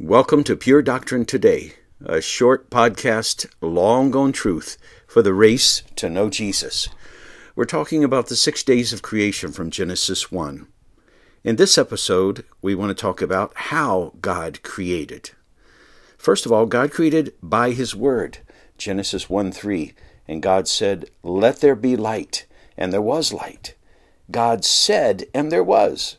Welcome to Pure Doctrine Today, a short podcast, long gone truth for the race to know Jesus. We're talking about the six days of creation from Genesis 1. In this episode, we want to talk about how God created. First of all, God created by His Word, Genesis 1 3. And God said, Let there be light, and there was light. God said, and there was.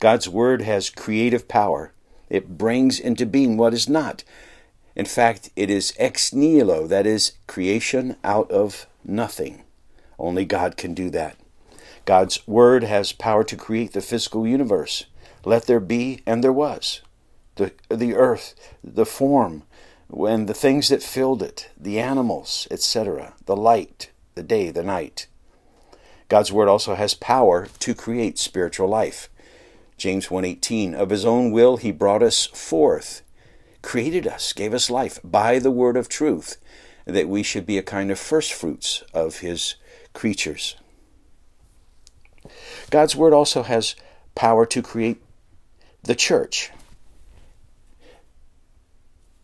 God's Word has creative power. It brings into being what is not. In fact, it is ex nihilo, that is, creation out of nothing. Only God can do that. God's Word has power to create the physical universe. Let there be, and there was. The, the earth, the form, and the things that filled it, the animals, etc., the light, the day, the night. God's Word also has power to create spiritual life. James 1:18 Of his own will he brought us forth created us gave us life by the word of truth that we should be a kind of first fruits of his creatures. God's word also has power to create the church.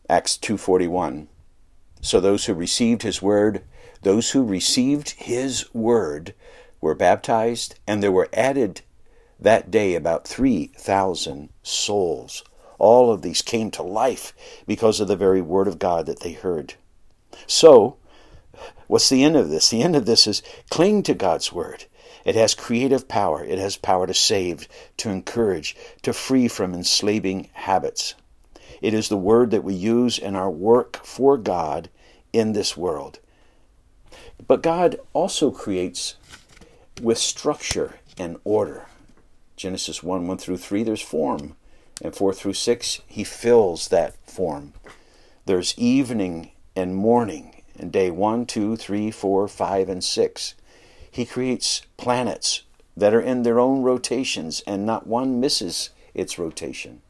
Acts 2:41 So those who received his word those who received his word were baptized and there were added that day, about 3,000 souls. All of these came to life because of the very word of God that they heard. So, what's the end of this? The end of this is cling to God's word. It has creative power. It has power to save, to encourage, to free from enslaving habits. It is the word that we use in our work for God in this world. But God also creates with structure and order. Genesis 1 1 through 3, there's form. And 4 through 6, he fills that form. There's evening and morning in day 1, 2, 3, 4, 5, and 6. He creates planets that are in their own rotations, and not one misses its rotation.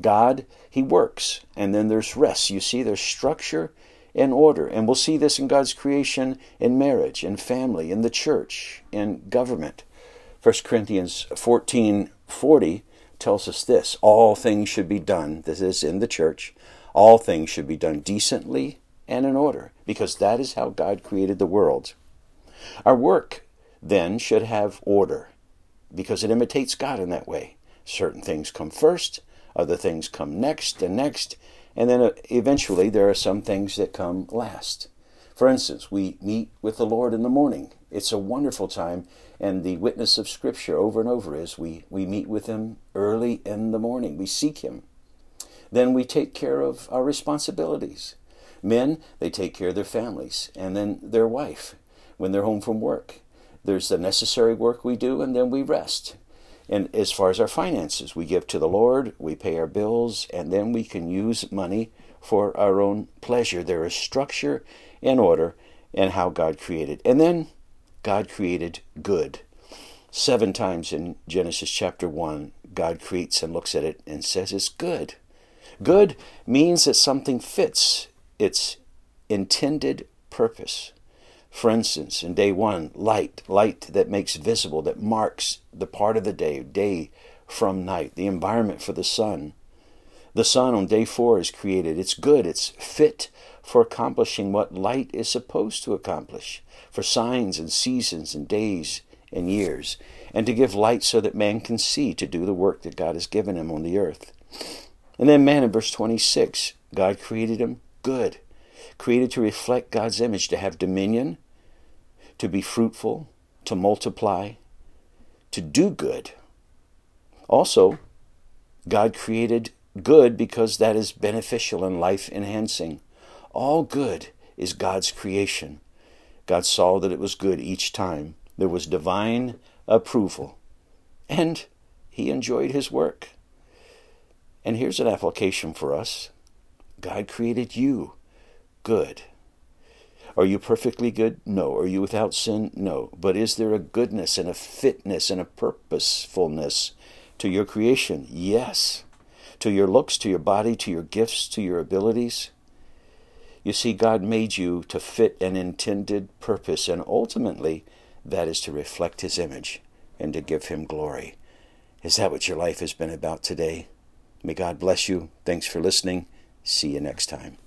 God, He works, and then there's rest. You see, there's structure and order. And we'll see this in God's creation in marriage, in family, in the church, in government. 1 Corinthians 14 40 tells us this all things should be done, this is in the church, all things should be done decently and in order, because that is how God created the world. Our work, then, should have order, because it imitates God in that way. Certain things come first, other things come next and next, and then uh, eventually there are some things that come last. For instance, we meet with the Lord in the morning. It's a wonderful time, and the witness of Scripture over and over is we, we meet with Him early in the morning. We seek Him. Then we take care of our responsibilities. Men, they take care of their families, and then their wife when they're home from work. There's the necessary work we do, and then we rest. And as far as our finances, we give to the Lord, we pay our bills, and then we can use money for our own pleasure. There is structure and order in how God created. And then God created good. Seven times in Genesis chapter 1, God creates and looks at it and says it's good. Good means that something fits its intended purpose. For instance, in day one, light, light that makes visible, that marks the part of the day, day from night, the environment for the sun. The sun on day four is created. It's good, it's fit for accomplishing what light is supposed to accomplish, for signs and seasons and days and years, and to give light so that man can see to do the work that God has given him on the earth. And then man in verse 26, God created him good, created to reflect God's image, to have dominion, to be fruitful, to multiply, to do good. Also, God created good because that is beneficial and life enhancing. All good is God's creation. God saw that it was good each time. There was divine approval. And he enjoyed his work. And here's an application for us God created you good. Are you perfectly good? No. Are you without sin? No. But is there a goodness and a fitness and a purposefulness to your creation? Yes to your looks, to your body, to your gifts, to your abilities. You see, God made you to fit an intended purpose, and ultimately, that is to reflect His image and to give Him glory. Is that what your life has been about today? May God bless you. Thanks for listening. See you next time.